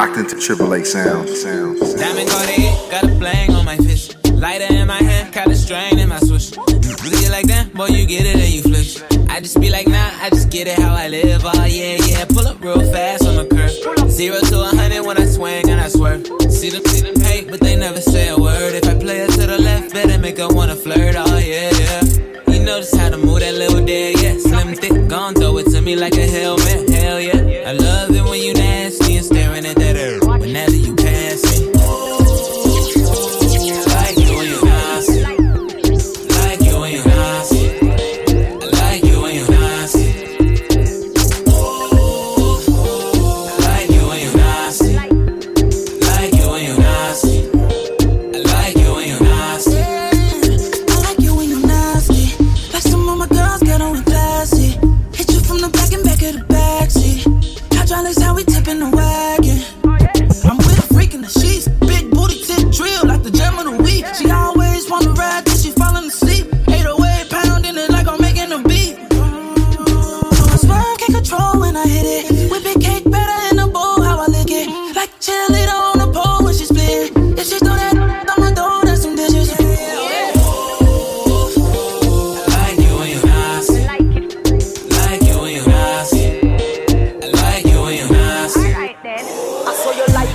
locked into Triple A sound, sound. Diamond got got a bling on my fish. Lighter in my hand, got a strain in my switch. You like that? Boy, you get it and you flish. I just be like, nah, I just get it how I live. Oh, yeah, yeah. Pull up real fast on the curve. Zero to a hundred when I swing and I swerve. See them, see them hate, but they never say a word. If I play it to the left, better make her wanna flirt. Oh, yeah, yeah. You just how to move that little dead, yeah. Slim, thick, gon' throw it to me like a helmet. Hell yeah. I love it when you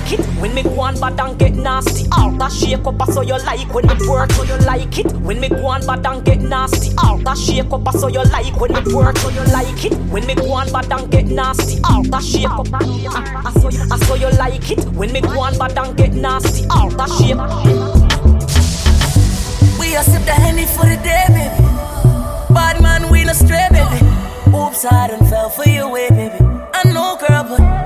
like it when me go on bad and get nasty. Alter shake up, saw you like when me work. So you like it when me go on bad and get nasty. Alter shake up, saw you like when me work. So you like it when me go on bad and get nasty. Alter shake up, I, saw you, I saw you like it when me go on bad and get nasty. Alter shake. We a sip the henny for the day, baby. Bad man, we no stray, baby. Oops, I done fell for your way, baby. I know, girl, but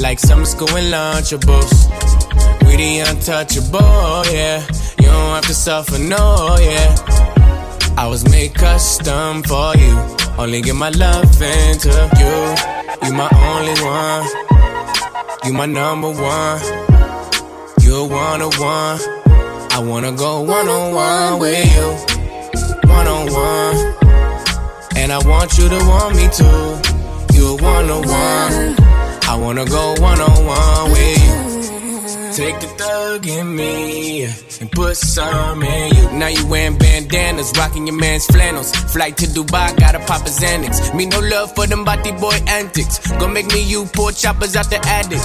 Like summer school and lunchables. We the untouchable, yeah. You don't have to suffer, no, yeah. I was made custom for you. Only give my love into you. You my only one. You my number one. You're one on one. I wanna go one on one with you. One on one. And I want you to want me too. You're one on one. I wanna go one on one with you. Take the thug in me and put some in you. Now you wearing bandanas, rocking your man's flannels. Flight to Dubai, gotta pop a Xanax. Me no love for them body boy antics. Gonna make me you pull choppers out the attic.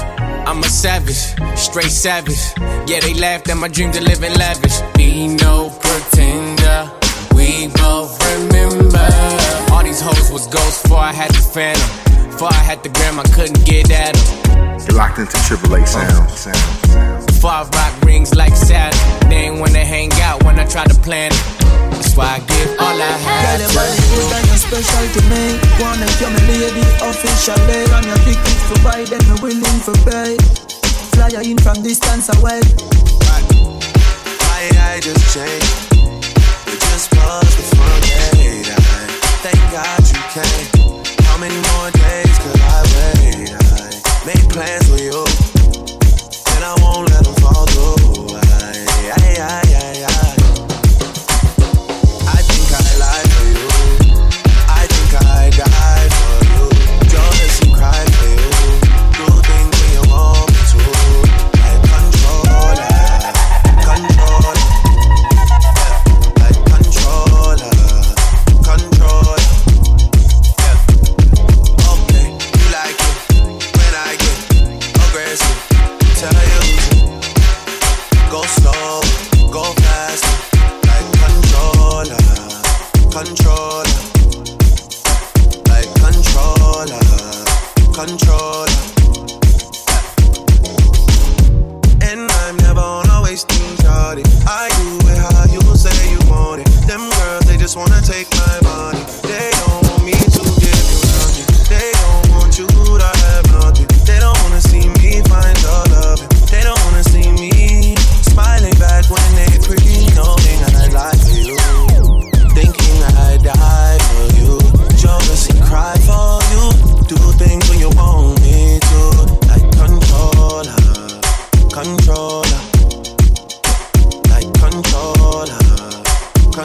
I'm a savage, straight savage. Yeah, they laughed at my dream to live in lavish. Be no pretender, we both remember. All these hoes was ghosts before I had the phantom. Before I had the gram, I couldn't get at them. You're locked into Triple A sound, sound, sound. Before I rock rings like Saturn. They ain't wanna hang out when I try to plan it. That's why I give all I Girl, have. your body good and you're special to me. Wanna make you my lady officially. And your tickets for buy, then me willing for pay. Fly in from distance away. I, I just changed. We just paused the front gate. I thank God you came. How many more days could I wait? I made plans with you, and I won't let them fall through.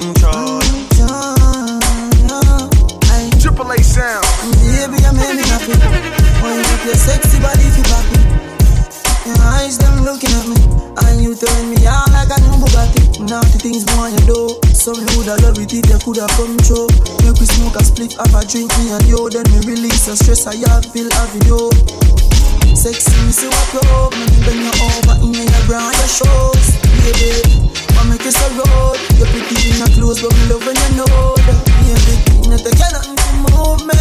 Controller. Triple A sound. Baby, I'm really happy. When you look your sexy body, if you happy. Your eyes, them looking at me. And you turn me on like a new Bugatti. Now the things more you do. Some woulda love it if you coulda come true. Make we smoke a split, have a drink, me and you. Then me release the stress I have, feel having you. Sexy, see what you up. Me bend you over in your brown your shows. Baby, I make you so road. You're pretty in your clothes, but me love when you know that. Know they cannot to move me.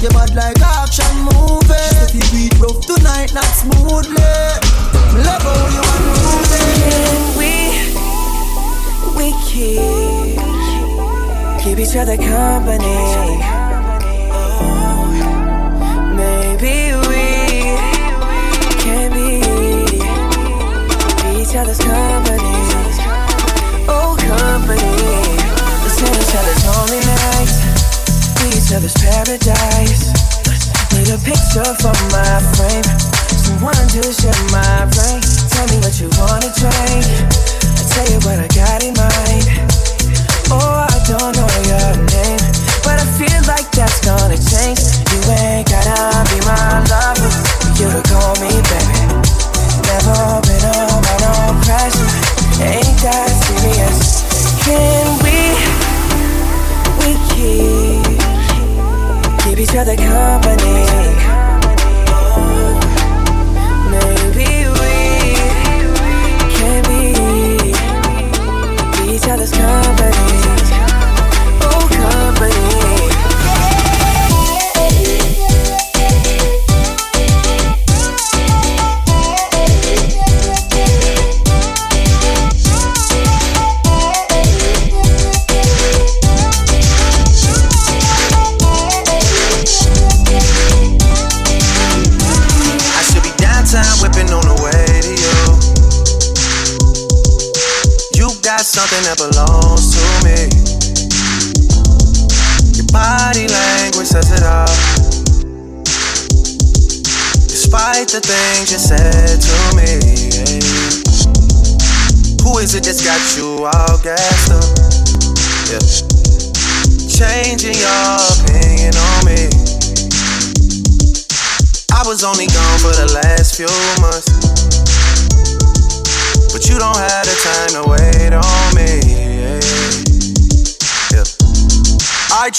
You bad like action movie. If you beat rough tonight, not smoothly. Me love how you want moving. We, we keep, keep each other company? Oh, other's paradise. Need a picture for my frame. Someone to share my brain. Tell me what you wanna drink. I tell you what I got in mind. Oh, I don't know your name, but I feel like that's gonna change. You ain't gotta be my lover for you to call me baby. Never been other company.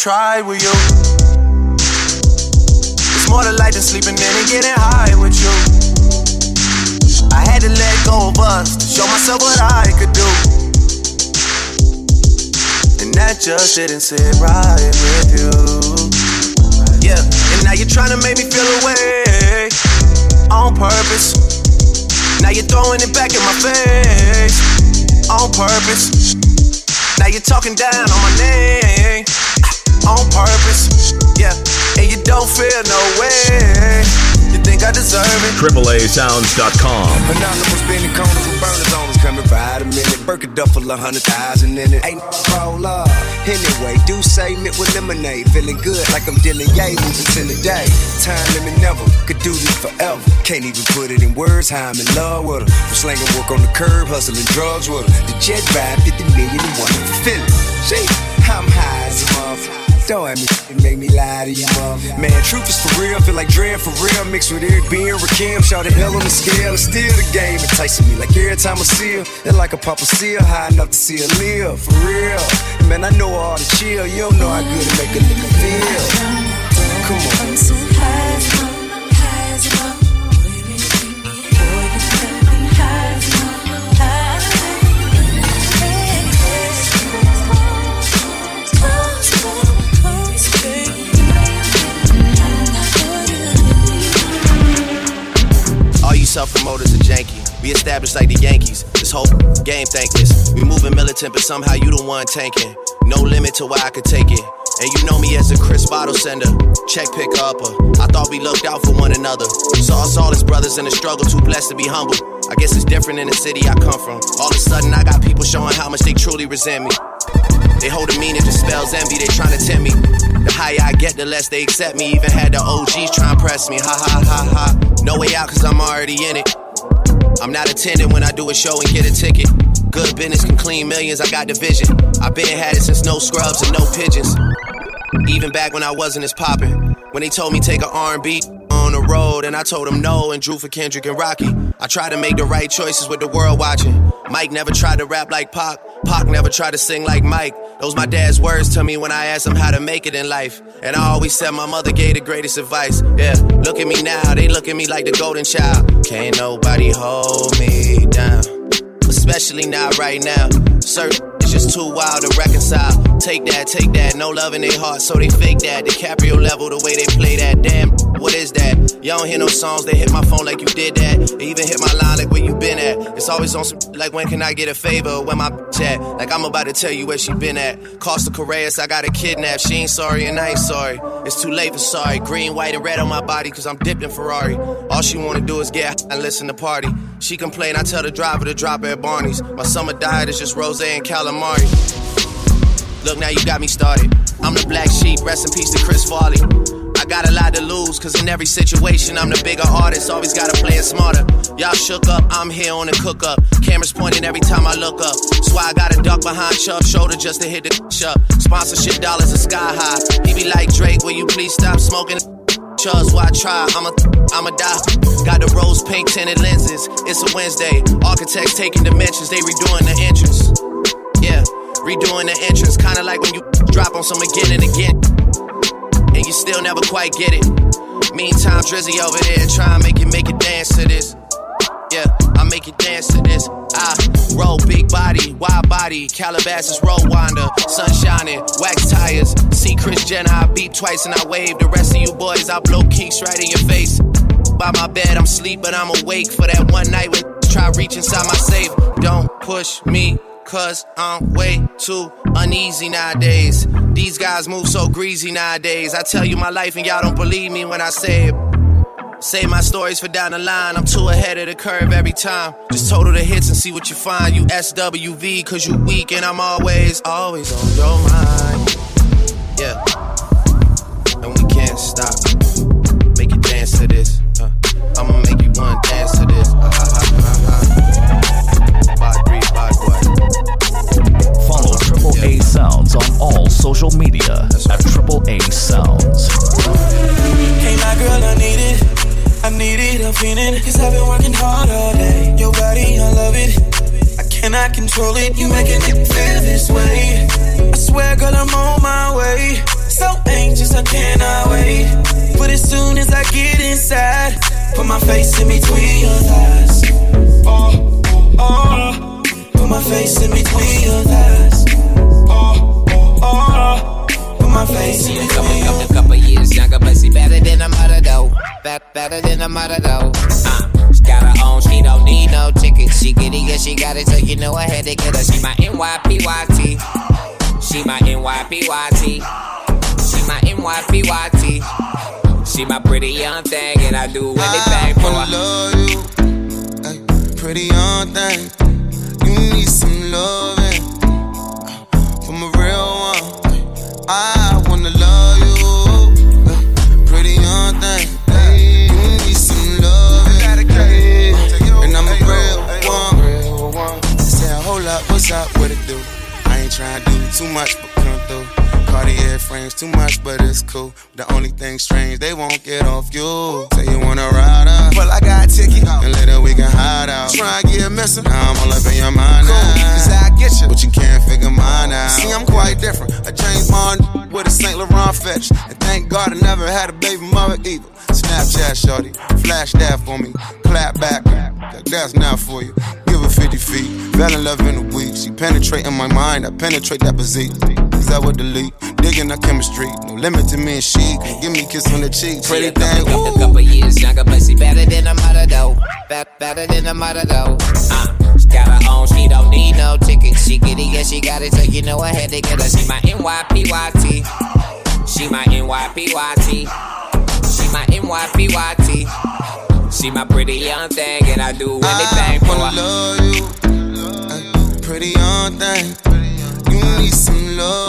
Tried with you. It's more to life than sleeping in and getting high with you. I had to let go of us to show myself what I could do. And that just didn't sit right with you. Yeah, and now you're trying to make me feel away on purpose. Now you're throwing it back in my face on purpose. Now you're talking down on my name on purpose. Yeah, and you don't feel no way. You think I deserve it? AAASounds.com. Anonymous corners with burners on us coming right a minute. Burk a duffel, a hundred thousand in it. Ain't roll up. Anyway, do say mint with lemonade. Feeling good like I'm dealing yay moving to the day. Time limit never could do this forever. Can't even put it in words how I'm in love with her. From slanging work on the curb, hustling drugs with her. The jet ride, 50 million and one for feeling. Shit, I'm high as a motherfucker. Don't have me make me lie to you, mom. Man, truth is for real, feel like dread for real. Mixed with Eric B and Rakim, shout the hell on the scale. It's still the game, enticing me like every time I see her. It's like a papa seal, high enough to see her live, for real. Man, I know all the chill, you don't know how good it make a nigga feel. Come on. Established like the Yankees. This whole game thankless. We moving militant, but somehow you the one tanking. No limit to where I could take it. And you know me as a Chris bottle sender, check picker upper. I thought we looked out for one another. Saw us all as brothers in the struggle, too blessed to be humble. I guess it's different in the city I come from. All of a sudden, I got people showing how much they truly resent me. They hold a meaning, dispels envy, they trying to tempt me. The higher I get, the less they accept me. Even had the OGs try and press me. Ha ha ha ha. No way out, cause I'm already in it. I'm not attending when I do a show and get a ticket. Good business can clean millions, I got the vision. i been had it since no scrubs and no pigeons. Even back when I wasn't as poppin'. When they told me take a R&B on the road, and I told them no and drew for Kendrick and Rocky. I tried to make the right choices with the world watching. Mike never tried to rap like Pac. Pac never tried to sing like Mike. Those my dad's words to me when I asked him how to make it in life. And I always said my mother gave the greatest advice. Yeah, look at me now, they look at me like the golden child. Can't nobody hold me down, especially not right now. Certain it's just too wild to reconcile. Take that, take that, no love in their heart, so they fake that. DiCaprio level, the way they play that. Damn, what is that? Y'all don't hear no songs, they hit my phone like you did that. They even hit my line like where you been at. It's always on some like when can I get a favor? Where my bitch at? Like I'm about to tell you where she been at. Costa Correas, I got a kidnap. She ain't sorry and I ain't sorry. It's too late for sorry. Green, white, and red on my body, cause I'm dipped in Ferrari. All she wanna do is get and listen to party. She complain, I tell the driver to drop her at Barney's. My summer diet is just rose and calamari. Look, now you got me started. I'm the black sheep, rest in peace to Chris Farley. I got a lot to lose, cause in every situation, I'm the bigger artist, always gotta play it smarter. Y'all shook up, I'm here on the cook up. Cameras pointing every time I look up. That's why I gotta duck behind Chubb's shoulder just to hit the up. Sponsorship dollars are sky high. He be like Drake, will you please stop smoking? Chuz, why try? I'm a, I'm a die. Got the rose pink tinted lenses. It's a Wednesday. Architects taking dimensions, they redoing the entrance. Redoing the entrance. Kinda like when you drop on some again and again and you still never quite get it. Meantime, Drizzy over there trying to make you make it dance to this. Yeah, I make you dance to this. I roll big body, wide body, Calabasas roll winder, sun shining, wax tires. See Kris Jenner, I beat twice and I wave. The rest of you boys, I blow keeks right in your face. By my bed, I'm sleep, but I'm awake for that one night when try reach inside my safe. Don't push me cause I'm way too uneasy nowadays. These guys move so greasy nowadays. I tell you my life and y'all don't believe me when I say it. Save my stories for down the line. I'm too ahead of the curve every time. Just total the hits and see what you find. You SWV, cause you weak and I'm always, always on your mind. Yeah. And we can't stop. Make you dance to this. Uh, I'ma make you one dance to this. Uh, Follow Sounds on all social media at Triple A Sounds. Hey, my girl, I need it. I need it, I'm feeling Cause I've been working hard all day. Your body, I love it. I cannot control it. You it feel this way. I swear, girl, I'm on my way. So anxious, I cannot wait. But as soon as I get inside, put my face in between your thighs. Oh, oh, oh. Put my face in between your thighs. Put my face in between your A couple years younger, but she better than a mother though. Bet, better than a mother though. Uh, she got her own, she don't need no ticket. She get it, yeah, she got it, so you know I had to get her. She my NYPYT. She my NYPYT. She my NYPYT. She my pretty young thing, and I do anything for her. love you, pretty young thing. You need some loving I wanna love you, uh, pretty young thing. Need some and I'm a real one. Say, hold up, what's up, what it do? I ain't trying to do too much, but come through. Cartier frames too much, but it's cool. The only thing strange, they won't get off you. Say you wanna ride up, well I got a ticket, and later we can hide out. Try and get missing, now I'm all up in your mind cool. now. Cause I get you, but you can't figure mine out. See, I'm quite different. A James Bond with a Saint Laurent fetch, and thank God I never had a baby mother either. Snapchat, shorty, flash that for me, clap back. That's not for you. Give her 50 feet, fell in love in a week. She penetrating my mind, I penetrate that position. I would delete. Digging our chemistry, no limit to me and she. Give me a kiss on the cheek, pretty thing. A couple years younger, but she better than a mother though. better than a mother though. Uh, she got her own, she don't need no ticket. She get it, yeah, she got it, so you know I had to get her. She my NYPYT. She my NYPYT. She my NYPYT. She my pretty young thing, and I do anything I for her. love you, pretty young thing. You need some loving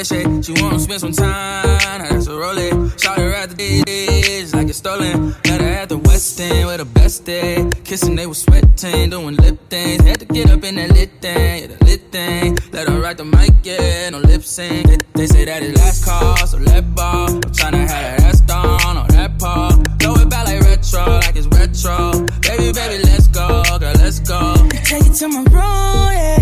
bitch shake. She wanna spend some time, now that's a roll Shout her at the days like it's stolen. Met her at the West End with the best day. Kissing, they was sweating, doing lip things. Had to get up in that lit thing, yeah, the lit thing. Let her write the mic, yeah, no lip sync. They, they say that it's last call, so let ball. I'm tryna have that ass down on that paw. Throw it back like retro, like it's retro. Baby, baby, let's go, girl, let's go. Take it to my room, yeah.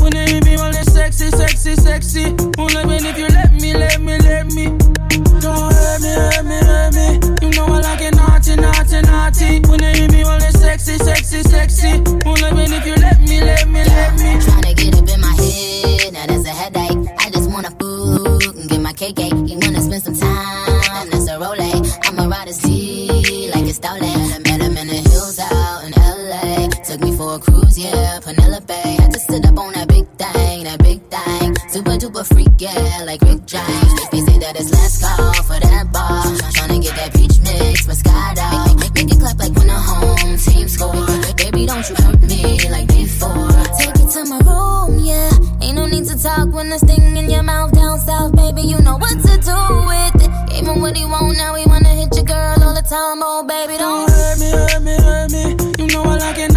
When it hit me, well, it's sexy, sexy, sexy. Won't me if you let me, let me, let me. Don't hurt me, hurt me, hurt me. You know I like it naughty, naughty, naughty. It hit me, well, it's sexy, sexy, sexy. Won't me if you let me, let me, let me. Tryna get yeah, like Rick James. They say that it's last call for that bar. Tryna get that peach mix, Moscato. Make, make, make it clap like when the home team score. Baby, don't you hurt me like before. Take it to my room, yeah. Ain't no need to talk when there's thing in your mouth down south, baby. You know what to do with it. Gave him what he want, now he wanna hit your girl all the time, oh baby, don't Don't hurt me, hurt me, hurt me. You know I like it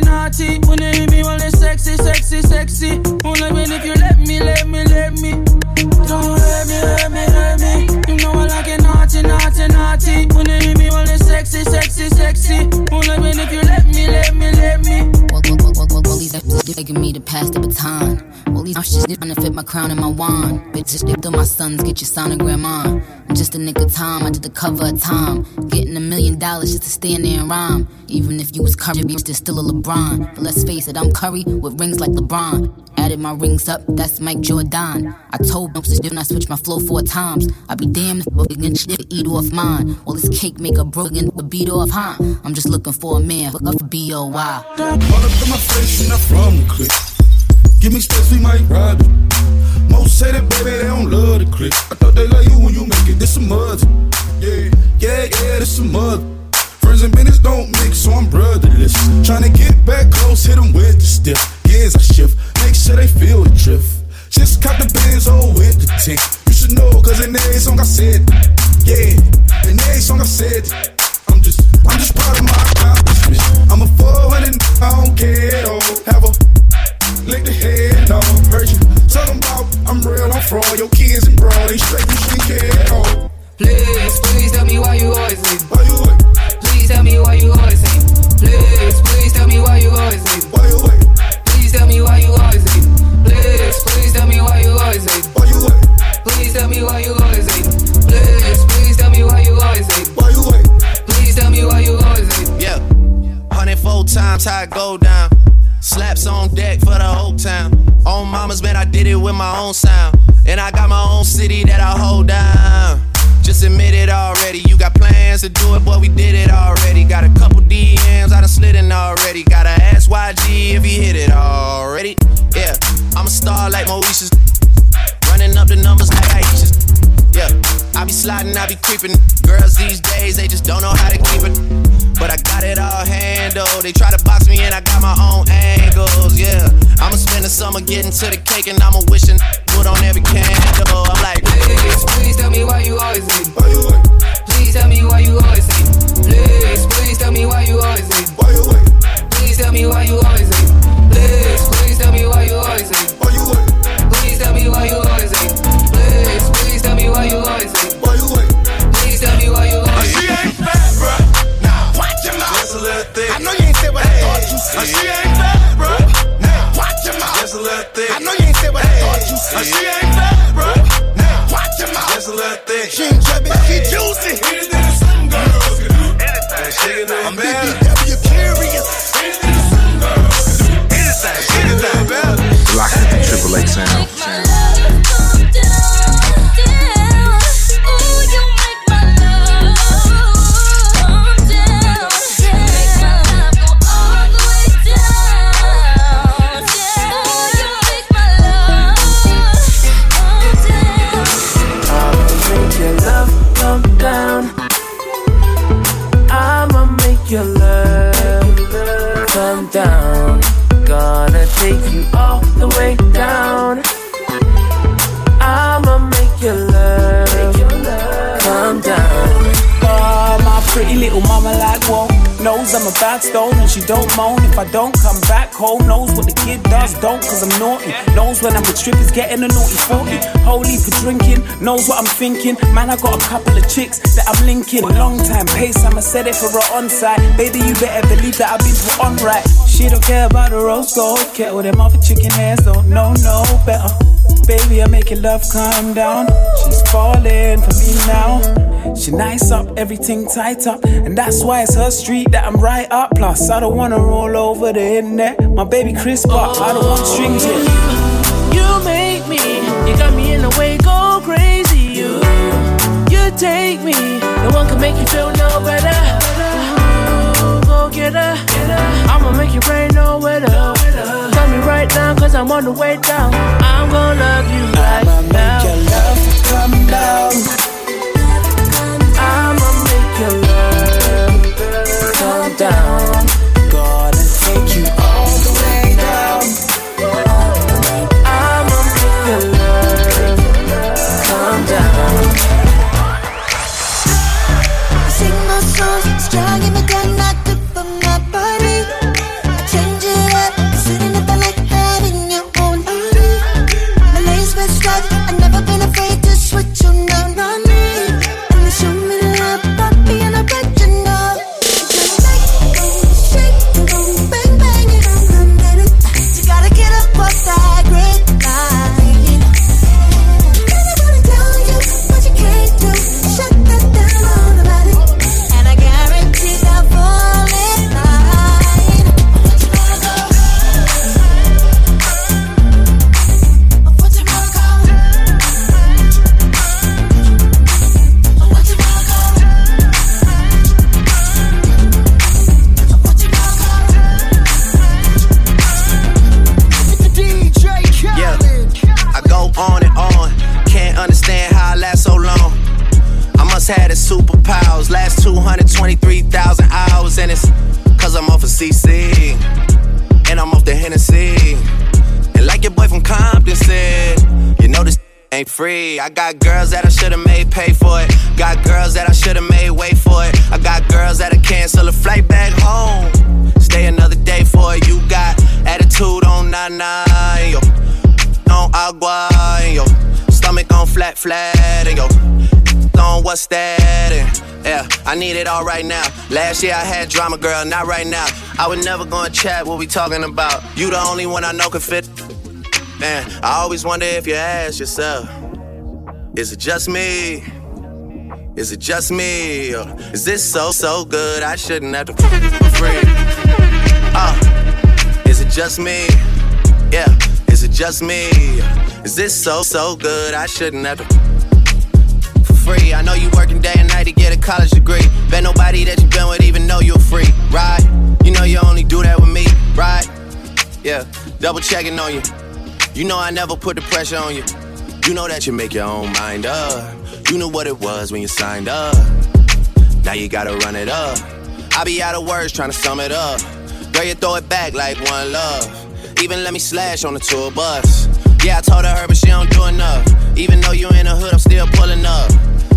naughty, naughty. When it hit me, well, it's sexy, sexy, sexy. Won't let me if you let me, let me, let me. Don't hurt me, hurt me, hurt me. You know I like it naughty, naughty, naughty. When it hit me, well, it's sexy, sexy, sexy. Won't let me if you let me, let me, let me. Well, well, well, well, well, well, these are begging me to pass the baton. I'm just trying to fit my crown and my wand. Bitches, stick to my sons, get your sonogram on. In just a nigga time, I did the cover of time. Getting a million dollars just to stand there and rhyme. Even if you was Curry, there's still a LeBron. But let's face it, I'm Curry with rings like LeBron. Added my rings up, that's Mike Jordan. I told them to I switched my flow four times. I be damned if again shit eat off mine. Well, this cake make a broken a beat off, huh? I'm just looking for a man, fuck up B O Y. All up in my face and I'm from the clip. Give me space, we might ride it. Most say that baby, they don't love the clip. I thought they love you when you make it. This some mud. Yeah, yeah, yeah, this some mud. Friends and business don't mix, so I'm brotherless. Tryna get back close, hit them with the stiff. Gears I shift, make sure they feel the drift. Just caught the Benz, oh, with the tick. You should know, cause in every song I said, yeah, in every song I said, I'm just, I'm just proud of my accomplishments. Strippers getting a naughty 40. Holy for drinking, knows what I'm thinking. Man, I got a couple of chicks that I'm linking. Long time pace, I'ma set it for her on site. Baby, you better believe that I've been put on right. She don't care about the rose gold. Kettle them off chicken hands, don't know no better. Baby, I make your love calm down. She's falling for me now. She nice up, everything tight up. And that's why it's her street that I'm right up. Plus, I don't wanna roll over the internet. My baby Chris Pop, I don't want strings yet. Take me, no one can make you feel no better. Ooh, Go get her, I'ma make you rain no weather. Tell me right now, cause I'm on the way down. I'm gonna love you right free. I got girls that I should've made pay for it. Got girls that I should've made wait for it. I got girls that'll cancel a flight back home. Stay another day for it. You got attitude on nine yo. On agua, yo. Stomach on flat, flat, and yo. On what's that? And yeah, I need it all right now. Last year I had drama, girl, not right now. I would never go and chat what we talking about. You the only one I know can fit. Man, I always wonder if you ask yourself, is it just me? Is it just me? Or is this so, so good I shouldn't have to for free? Uh, is it just me? Yeah, is it just me? Is this so, so good I shouldn't have to for free? I know you working day and night to get a college degree. Bet nobody that you've been with even know you're free, right? You know you only do that with me, right? Yeah, double checking on you. You know I never put the pressure on you. You know that you make your own mind up. You knew what it was when you signed up. Now you gotta run it up. I be out of words trying to sum it up. Girl, you throw it back like one love. Even let me slash on the tour bus. Yeah, I told her, but she don't do enough. Even though you in the hood, I'm still pulling up.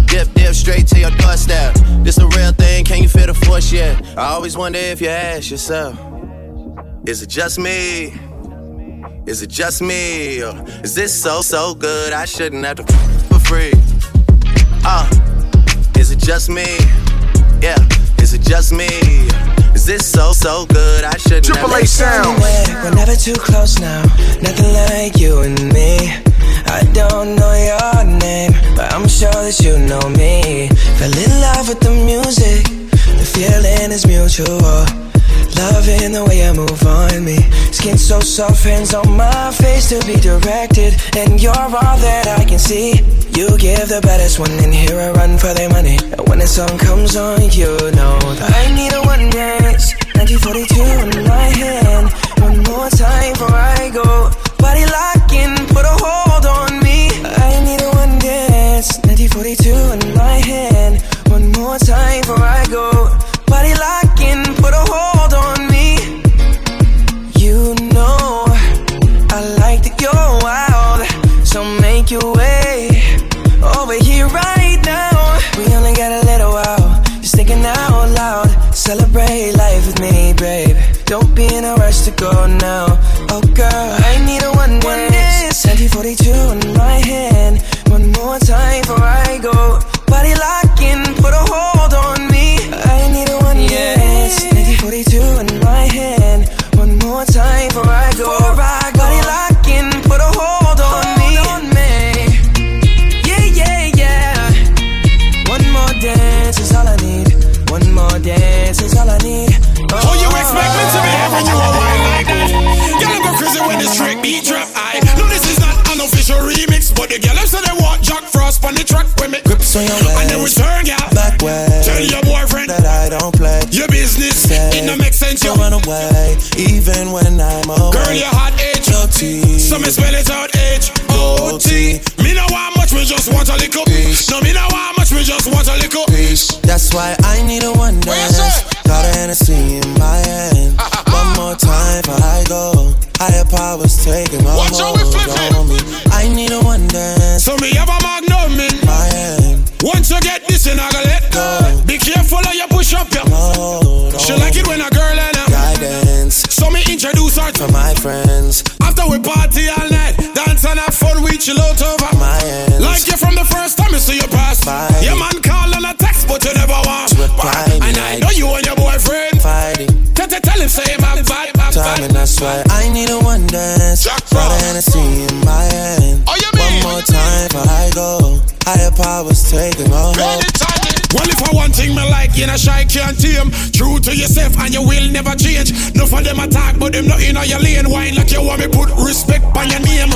Dip, dip, straight to your doorstep. This a real thing, can you feel the force yet? I always wonder if you ask yourself, is it just me? Is it just me? Or is this so, so good I shouldn't have to for free? Uh, is it just me? Yeah, is it just me? Is this so, so good I shouldn't have Triple A sound. We're never too close now. Nothing like you and me. I don't know your name, but I'm sure that you know me. Fell in love with the music. The feeling is mutual. Loving the way you move on me. Skin so soft, hands on my face to be directed. And you're all that I can see. You give the baddest one in here a run for their money. And when the song comes on, you know that I need a one dance. 1942 in my hand. One more time before I go. Body locking, put a hold on me. I need a one dance. 1942 in my hand. One more time before I go. Body locking, put a hold So make your way over here right now. We only got a little while. Just thinking out loud. Celebrate life with me, babe. Don't be in a rush to go now. Oh, girl, I need a one dance. 1942 and my the girl them say they want Jack Frost on the track with me. Grips on your waist. And then return, girl. Back way. Tell your boyfriend that I don't play. Your business. Say, it no make sense. You run away, even when I'm away. Girl, your hot H O T. So me spell it out H O T. Me know how much, me just want a little. No, me know how much, me just want a little. That's why I need a one dance. Got a Hennessy in my hand. More time before I go. Higher powers taking my Watch how we flip it. on me. I need a one dance. So me have a magnum in my hand. Once you get this, you not gonna let go. Be careful how you push up, yeah. No, She like it when a girl and a guidance. So me introduce her to my friends. After we party all night, dance and have fun, we chill out over my ends. Like you from the first time you see you pass. Bye. Your man call on a text, but you never want. And I know you and your boyfriend fighting. Tell him say him have bad, bad, Time and bad. that's why I need a one dance. Got a Hennessy in my hand. Oh, you One more time before I go. Higher powers taking my hold. Well, if I one thing me like, you know, shy can't tame. True to yourself and you will never change. No for them attack, but them not in your lane. Wine like you want me put respect on your name.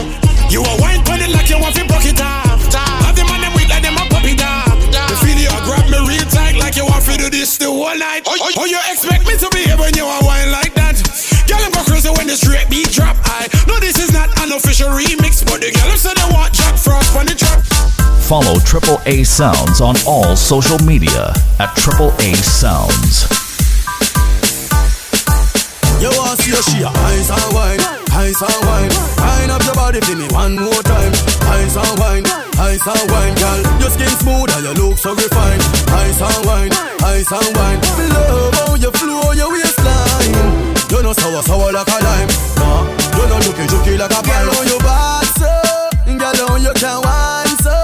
You a wine pon like you want to broke it off. Have them on them with like them a pop it off. The feel you grab me real tight like you want to do this the whole night. Oh, you expect me to behave when you a wine like that? Girl, I'm go crazy when the straight beat drop. I know this is not an official remix, but the girl say they want Jack Frost on the track. Follow Triple A Sounds on all social media at Triple A Sounds. You want see a she a ice wine, ice and wine. Wine up your body for me one more time. Ice and wine, ice and wine, girl. Your skin smooth and your look so refined. Ice and wine, ice and wine. Sour sour like a lime. Nah, you know looky jooky like a pine. Girl, on your bad so, girl, on you can wine so.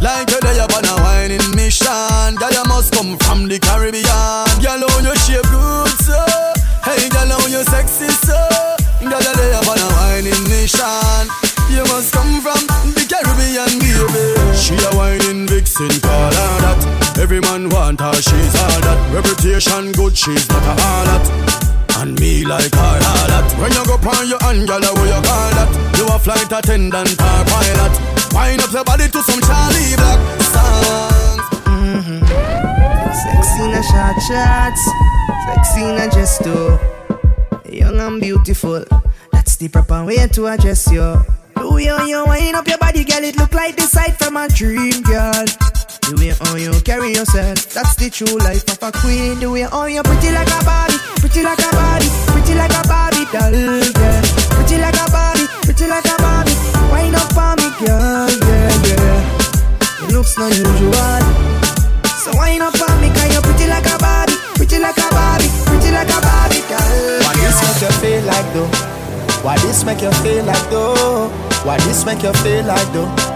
Like you're there on a whining mission. Girl, you must come from the Caribbean. Girl, on your shape good so. Hey, girl, how you sexy so Girl, you lay up on a whining nation You must come from the Caribbean, baby She a whining vixen, call her that Every man want her, she's all that Reputation good, she's not a harlot and me like her all that When you go on your hand, girl, what you call that? You a flight attendant or pilot Wind up your body to some Charlie Black songs Mm-hmm. Sexy in a short shorts, sexy in a dress too. Young and beautiful, that's the proper way to address you. The way how you wind up your body, girl, it look like the sight from a dream, girl. The way how you carry yourself, that's the true life of a queen. The way how you pretty like a Barbie, pretty like a Barbie, pretty like a Barbie doll, yeah. Pretty like a Barbie, pretty like a Barbie. Wind up for me, girl, yeah, yeah. It looks not usual. So wind up on me, cause you're pretty like a Barbie, pretty like a Barbie, pretty like a Barbie girl. Why this make you feel like though? Why this make you feel like though? Why this make you feel like though?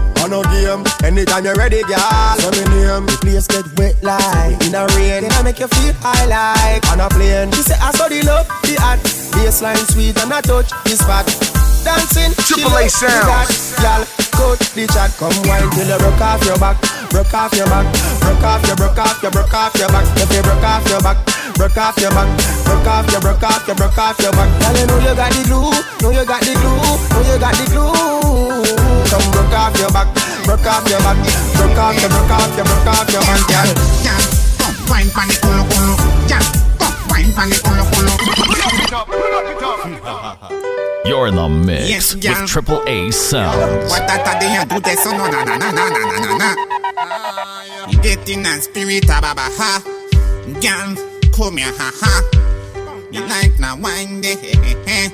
On a game, anytime you're ready, girl. So me name. The place get wet like in a rain. Then I make you feel high like on a plane. She say I saw the love, the art, baseline sweet and I touch the spot. Dancing, Triple A sounds. Girl, coach the chat, come wine till you broke off your back, broke off your back, broke off your, broke off your, broke off your back. If you broke off your back, broke off your back, broke off your, broke off your, broke off your back. Girl, you know you got the glue, know you got the glue, know you got the glue some broke off your back, broke off your back, broke off your, broke off your, broke off your man, girl. Girl, come wine pon the culo culo. Girl, come wine pon the culo culo. You're in the mix yes, girl. with Triple A Sounds. Get in and spirit, ababa, ha. Girl, come here, ha, ha. You like na wine, eh, eh, eh.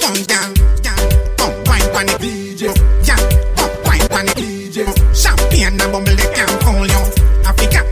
Come down, down, come wine, panic. DJ. Yeah, come wine the DJ. Champagne and bubble they can't hold you. Africa,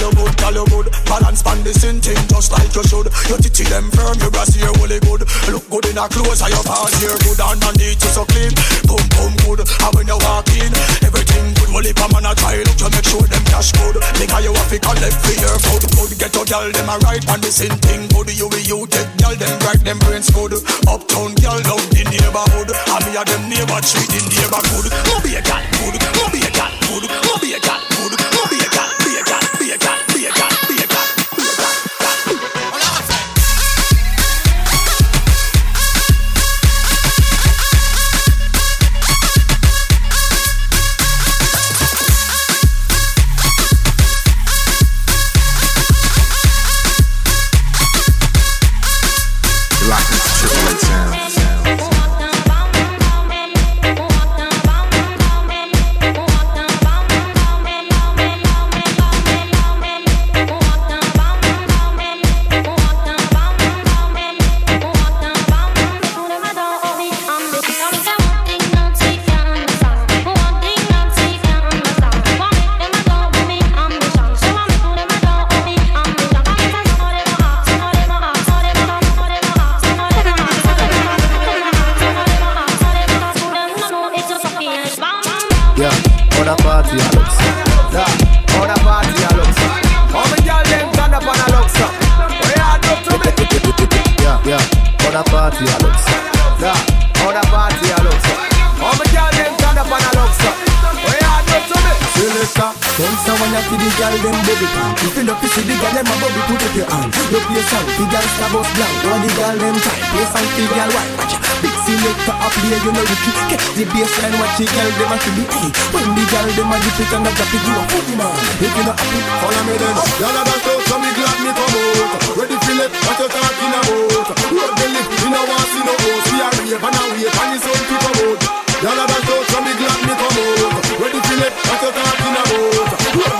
you girl, you good, girl, you good. Balance pan the same thing just like you should. Your titty them firm, your brass here really good. Look good in a clothes, and your pants here good. And underneath you so clean, boom boom good. And when you walk in, everything good. Well, if a man a try, look to make sure them cash good. Because you have to collect for your food. Good get your girl, them a right on the same thing. Good you will you get girl, them bright, them brains good. Uptown girl down the neighborhood. And me a them neighbor treat in the neighbor good. Mo be a gal good, mo be a gal good, mo be a gal good, Play a cat, play a cat. That the girl them baby pan. If you love to see the girl them a bubble, put up your hand. You play song, the girl star bus blank. All the girl them time, play song, the girl white. Watch ya. Big selector up here, you know you keep catch the baseline. Watch the girl them a to be hey. When the girl them a dip it and a drop it, you a funny man. If you not happy, follow me then. Y'all a dance out, so me glad me come out. Ready for it, what you talking about? Road the lip, me no want see no host. We a rave and a wave and it's on come out. Y'all a dance out, so me glad me come out. Ready for it, what you talking about?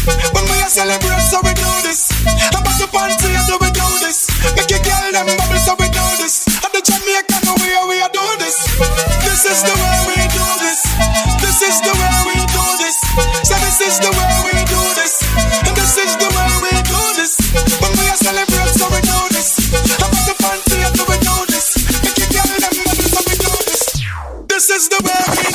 When we are celebrate, so we do this. About the party, so we do this. Make a girl them bubble, so we do this. And the Jamaican way we are doing this. This is the way we do this. This is the way we do this. So this is the way we do this. And this is the way we do this. When we are celebrate, so we do this. About the party, so we do this. Make a girl them bubble, so we do this. This is the way we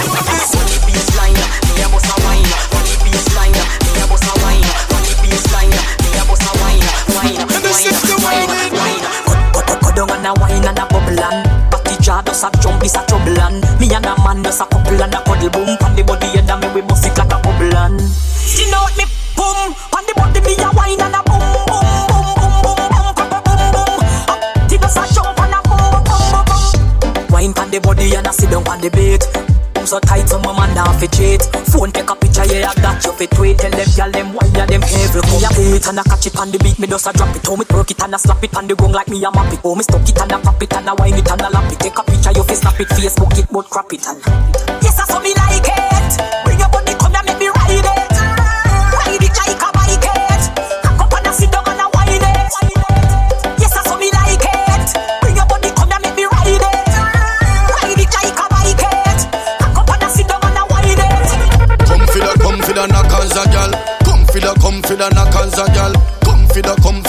a wine and a bubble and Batty jaw does a jump is a trouble and Me and a man does a couple and a cuddle boom Pan the body and me we bust it like a bubble and Skin out me boom Pan the body me a wine and a boom boom boom boom boom boom boom boom boom Up the does a jump and a boom boom boom boom Wine pan the body and a sit down pan the beat so tight so my man now fi cheat. Phone take a picture yeah I got you fi tweet. Tell them y'all them why ya them a it and a catch it on the beat Me just a drop it. How me twerk it and a slap it on the gong like me a map it. Oh me stuck it and a pop it and a wine it and a lap it. Take a picture you fi snap it. Facebook it but crap it and Yes I saw me like it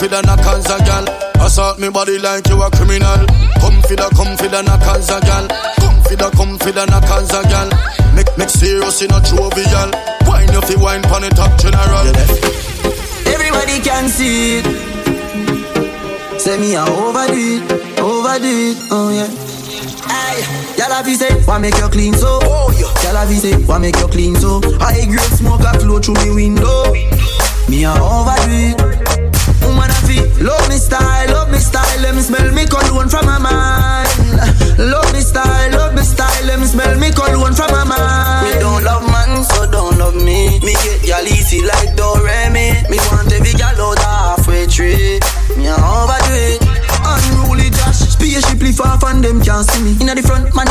for the, come for the knockers a gal. Assault me body like you a criminal. Come for the, come for the knockers a gal. Come for the, come for the knockers a gal. Make, make serious in a jovial. Wine you fi wine pon the top general. Everybody can see it. Say me I overdo it, overdo it, oh yeah. Aye, y'all have say, why make you clean so? Oh yeah. Y'all have say, why make you clean so? High grade smoke a flow through me window. Me I overdo it. Woman a feel, love me style, love me style. Let me smell me cologne from my mind. Love me style, love me style. Let me smell me cologne from my mind. Me don't love man, so don't love me. Me get y'all easy like Doremi. Me want every gal out Half Way Tree. Me a overdo it. Unruly Josh, spaceship lift off and them can't see me. Inna the front, man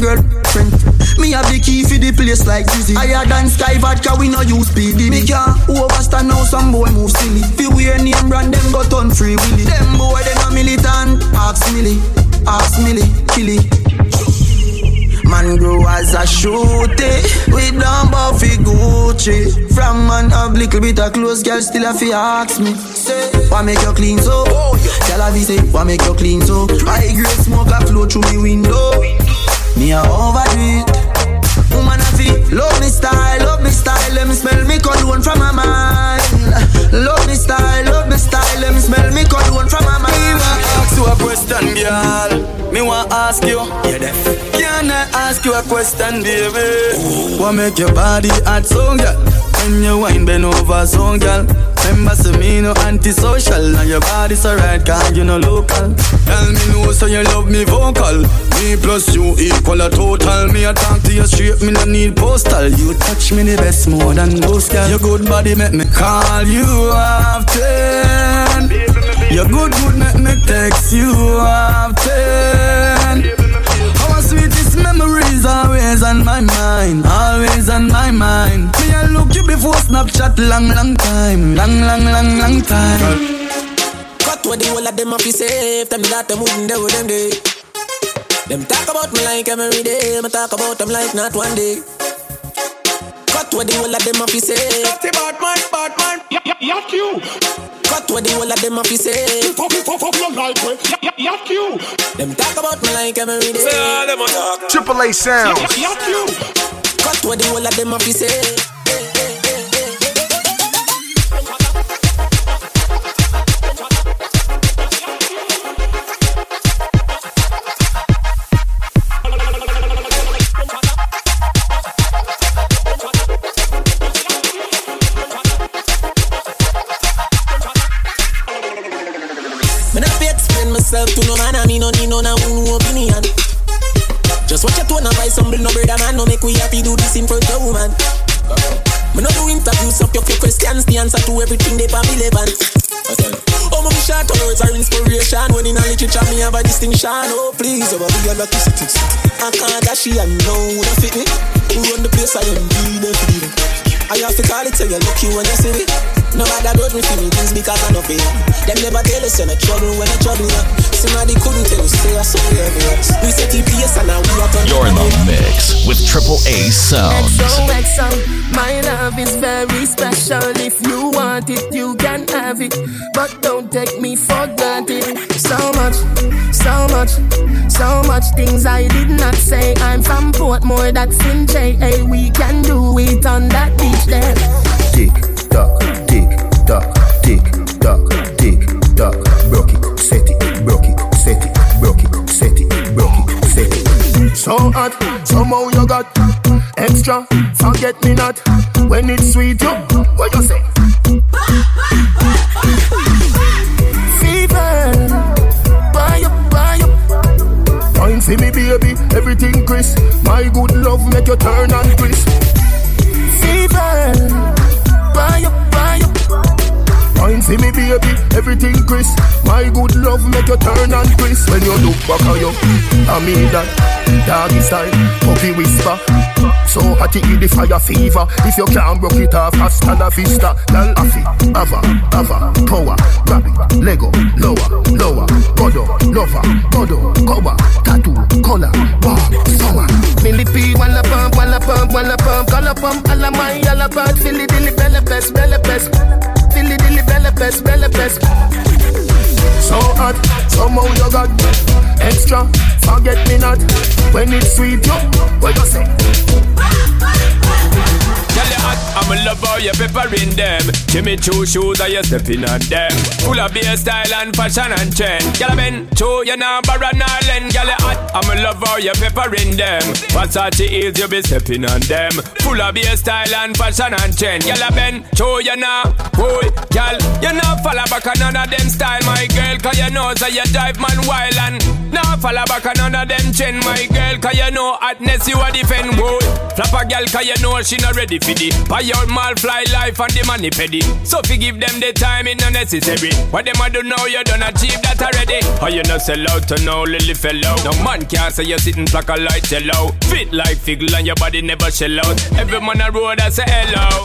I them girlfriend. Me have the key for the place like Dizzy. Higher than Skyy Vodka, we no use PD. Me can't overstand now some boy move silly. Fi wear name brand, them go turn free willy. Them boy they no militant. Ask Millie, ask Millie, killy. Man grow as a shooty We don't buffy Gucci From man have little bit of clothes Girl still a fi ask me Say, why make you clean so? Oh, girl a say, why make you clean so? High grade smoke a flow through me window Me a overdo it Woman a fi love me style, love me style Let me smell me cologne from my mind Love me style, love me style Let me smell me cologne from my mind Me want ask you a question, girl me want ask you, yeah, deaf. Can I ask you a question, baby? What make your body hot so, girl? When you wine, bend over so, girl. Remember, say me no antisocial. And your body's alright, cause you no local. Tell me no, so you love me vocal. Me plus you equal a total. Me a talk to you straight, me no need postal. You touch me the best more than those girl. Your good body make me call you often. Your good good make me text you often. Our sweetest memories always on my mind Always on my mind. Me I look you before Snapchat long long time Long long long long time. Cut what the whole of them off you safe Them that them wouldn't do them day. Them talk about me like every day Me talk about them like not one day Cut what the whole of them off you safe Dirty bad man, bad man Yak you Cut what the whole of them off you safe Fuck you, fuck you like me Yak you Them talk about me like every day. Say all them a talk. Triple A sound. Yak you Cut what the whole of them off you safe myself to no man, and me no need no one opinion. Just watch your tone and voice, humble no brother man. No make we happy do this in front of woman. Me no do interviews up your questions, the answer to everything they for me relevant. Oh, my short words are inspiration. When in a literature, me have a distinction. Oh, please, over the electricity. I can't dash and no, who fit me. Who run the place, I am the freedom. I have to call it, tell you, look you when you see me. No matter what me feel things because I know fear. Them never tell us you're not trouble when I trouble ya. Somebody couldn't tell us, say I saw you everywhere. We set TPS and now we are turning You're in the mix with Triple A Sounds. XOXO, my love is very special. If you want it, you can have it. But don't take me for granted. So much, so much, so much things I did not say. I'm from Portmore, that's in JA. We can do it on that beach there. Tick tock, tick tock, tick tock, tick tock. Broke it, set it, So hot, somehow you got extra. Forget me not when it's sweet. You, what you say? Fever, buy up, buy up. Wine for me, baby, everything crisp. My good love make you turn and crisp. Fever, Wine for me, baby, everything crisp. My good love make you turn and crisp. When you look back at you, I mean that doggy style, puppy whisper. So hot it the fire fever. If you can't broke it off, hasta la vista. Girl, afi, ava, ava, power, grab it, Lego, lower, lower, godo, lover, godo, cover, tattoo, color, warm, summer. Millipede, walla pump, walla pump, walla pump, color pump, alla my, alla bad, filly dilly, belly best, belly best, filly dilly, belly best, belly best. So hot, somehow you got extra. Forget me not when it's sweet. Yo, what you say? You I'm a lover, you peppering them. Jimmy Choo shoes, are you stepping on them? Full of beer style and fashion and trend. Girl, I been to your number and island. You hot, I'm a lover, you peppering them. Versace heels, you be stepping on them. Full of beer style and fashion and trend. Girl, I been to your now. Boy, girl, you know follow back on none of them style, my girl. Cause you know, so you drive man wild and now follow back on none of them trend, my girl. Cause you know, hotness you a defend, boy. Flap a girl, cause you know she not ready for the Buy your mal fly life and the money peddy. So fi give them the time, it not necessary. What them a do now, you done achieve that already. How you not sell out to no lily fellow? No man can't say you sitting black a light yellow. Fit like figgle and your body never shell out. Every man a road I say hello.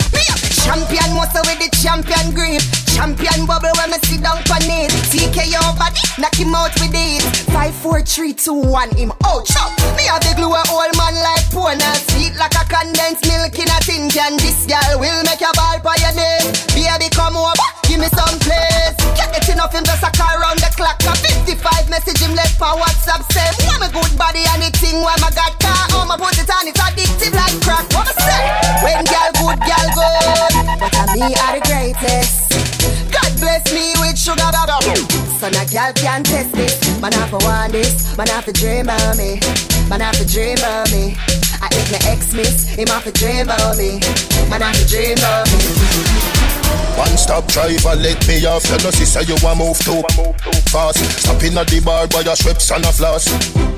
Champion muscle with the champion grip. Champion bubble when me sit down on it. Your body, knock him out with it. Five, four, three, two, one, him out. Chop. Me a the glue a old man like Pona. Sweet like a condensed milk in a tin can. This girl will make your ball by your name. Baby, come over, give me some place. Can't get enough him just a car round the clock. A 55 message him left for WhatsApp. Say, I'm a good body and the thing where my got car. Oh, my put it on, it's addictive like crack. What me say? When girl good, girl good. But I me are the greatest. God bless me with sugar bubble. So now girl can test this. Man have to want this. Man have to dream of me. Man have to dream of me. I hit my ex miss. Him have to dream of me. Man have to dream of me. One stop driver, let me off. You know, sister, you want move too fast. Stopping at the bar by your Schweppes and a floss.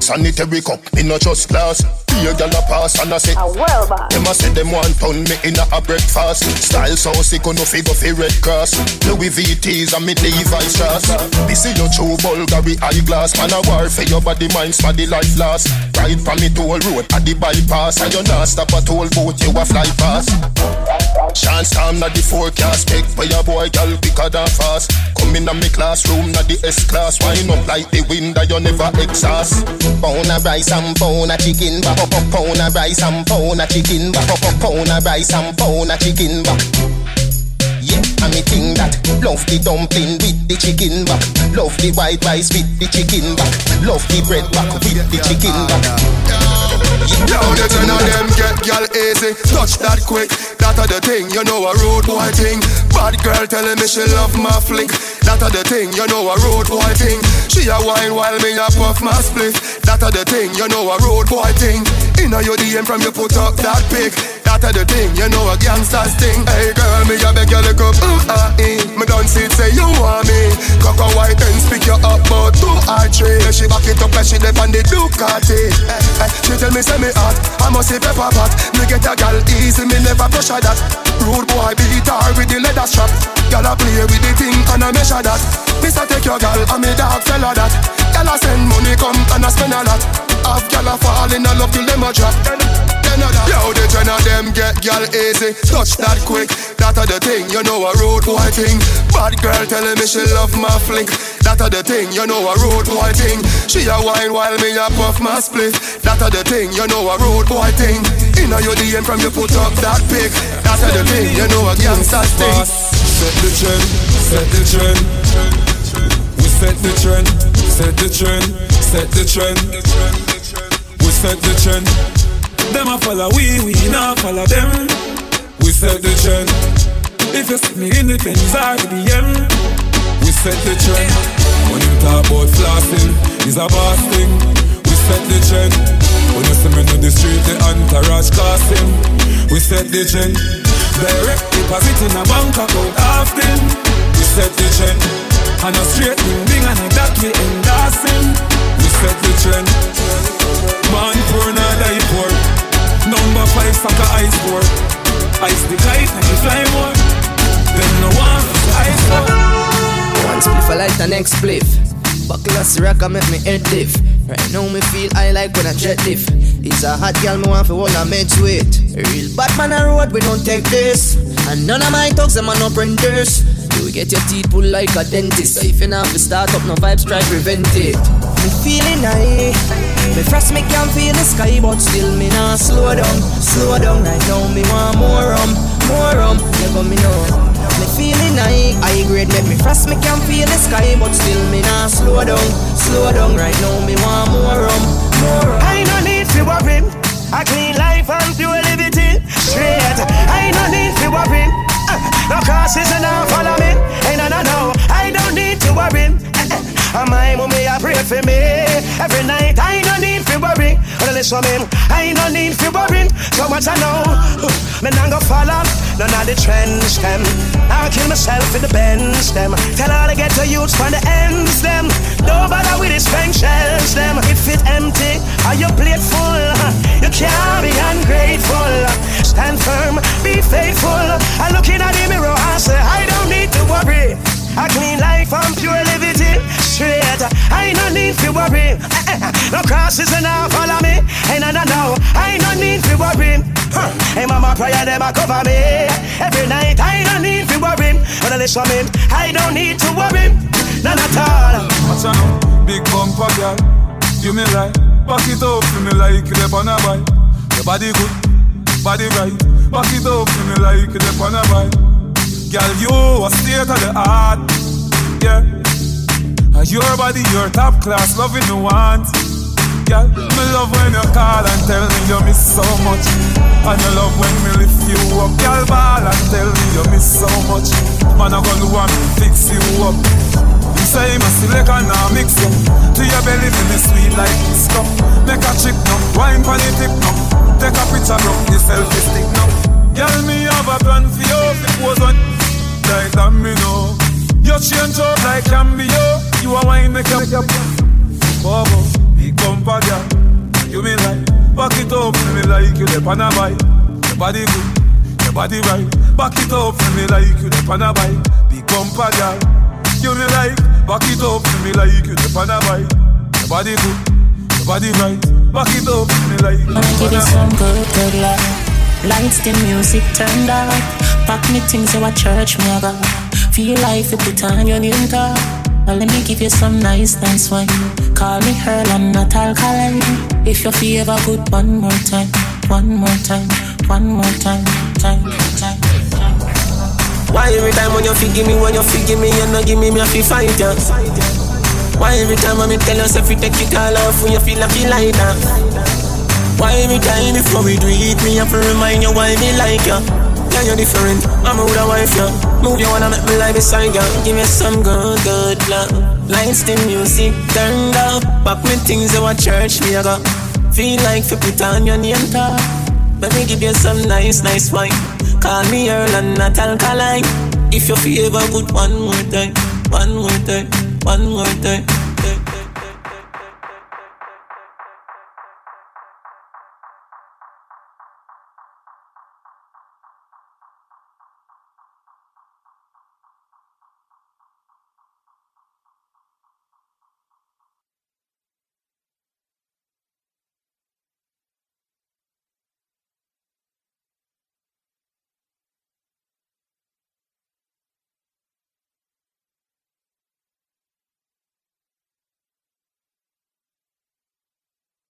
Sanitary cup, me no just glass. Be a gal a pass and I say, well, Them a say them want pound me in a, a breakfast. Style so sick, no figure fi Red Cross. Louis VTs and me Levi's strass. This is your true Bulgari eyeglass. Man a war for your body, mind, the life last. Ride from me toll road at the bypass. And you not stop a toll boat, you a fly past. Chance time na the forecast Make for your boy girl quicker than fast Come in a me classroom na the S class Wind up like the wind that you never exhaust Pound of rice and pound of chicken back up, up, Pound of rice and pound of chicken back up, up, Pound of rice and pound of chicken back yeah, me think that Love the dumpling with the chicken back. Love the white rice with the chicken back. Love the bread back with the chicken back. Yo, the ten of them get gal easy. Touch that quick, that a the thing You know a road boy thing. Bad girl telling me she love my flick. That a the thing, you know a road boy thing. She a wine while me a puff my split That a the thing, you know a road boy thing Inna your DM from you put up that pic. That a the thing, you know a gangster's thing. Hey girl, me a beg you look up, ooh ah eh. Me done see it say you want me. Cock a white and speak you up but two or three. She back it up like she dip on the Ducati eh, eh, She tell me say me hot, I must say pepper pot. Me get a gal easy, me never push pressure that. Rude boy beat her with the leather strap. Gal a play with the thing and I measure that. Mister take your gal and me dog tell her that. Gal a send money come and I spend a lot Have gal a fall in a love till them a drop. Yo, the ten of them get gal easy. Touch that quick, that a the thing You know a road boy thing. Bad girl telling me she love my flick That a the thing, you know a road boy thing. She a wine while me a puff my split. That a the thing, you know a road boy thing. Inna your DM from you put up that pic. That a the thing, you know a gangster's thing Set the trend, set the trend. We set the trend, set the trend, set the trend. We set the trend. Them a follow we, we not follow them. We set the trend. If you see me in the Benz or the BM, we set the trend. When you talk about flossing, it's a boss thing. We set the trend. When you see me in the street, the entourage casting. We set the trend. Direct deposit in a bank account often. We set the trend. And a straight ding and a that we endorsing. Set the trend. Man poor, not die poor. Number five soccer ice board. Ice the kite and you fly more. Then no one ice more. One spliff I light the next spliff. Buckle a Ciroc and make me head lift. Right now me feel I like when I jet lift. It's a hot girl, me want for all I meds with. Real bad man on road, we don't take this. And none of my talks, them are no printers. You get your teeth pulled like a dentist. So if you not to start up, no vibes, try prevent it. Me feeling high. Me frost me can feel the sky, but still me not slow down, slow down. Right now me want more rum, more rum. You got me know. Me feeling high, high grade make me frost. Me can feel the sky, but still me not slow down, slow down. Right now me want more rum, more rum. I no need to worry. A clean life and pure liberty. Straight. I no need to worry. Uh, no crosses and now follow me. No, no, no. I don't need to worry. And my mommy I pray for me every night. I no need to worry. But listen me, I no need to worry. So much I know. Me not go follow none of the trends them. I'll kill myself in the bends them. Tell all to get to youths from the ends them. No bother with the spent shells them. If it empty, are you plate full? You can't be ungrateful. Stand firm, be faithful. I look in the mirror and say I don't need to worry. A clean life and pure liberty. Straight, I no need to worry. No crosses and now follow me. Hey, no, no, no. I no need to worry. Huh. Hey, mama, prayer them a cover me. Every night I no need to worry. When I listen me, I don't need to worry. None at all. What's on Big bumper girl, give me right. Back it up for me like you on a bike. Your body good, body right. Back it up for me like you on a bike. Girl, you a state of the art, yeah. And your body, your top class, loving the want. Girl, me love when you call and tell me you miss so much. And you love when me lift you up, girl, ball and tell me you miss so much. Man, I gonna want me fix you up. You say my select and now mix up. To your belly, feel me sweet like this cup. Make a chick now, wine pon the tip now. Take a picture now, the selfie stick now. Girl, me have a plan for you, if it was on like that me know. You change up like cambio. You a wine make up. Bobo, big bumper girl. You me like, back it up for me like you the pan a bike. Your body good, your body right. Back it up for me like you the pan a bike. Big bumper girl. You me like, back it up for me like you the pan a bike. Your body good, your body right. Back it up for me like you the I'ma give you some good, good love. Lights, the music turned up. Pack me things so a church me a go. Feel like you put on your new top. Let me give you some nice, nice wine. Call me Earl, I'm not alkaline. If you feel ever good, one more time, one more time, one more time, time, time. Why every time when you feel give me, when you feel give me, you no give me, me I feel fight ya. Why every time when me tell yourself you take it all off when you feel like you like that? Why every time before we do it, me have to remind you why me like ya? You're different. I'm a with a wife, yeah. Move you wanna make me lie beside ya. Give me some good, good love. Lights, the music turned up. Pop me things in a church, me I got. Feel like to put on your name tag. Let me give you some nice, nice wine. Call me Earl and not alkaline. If you feel ever good, one more time, one more time, one more time.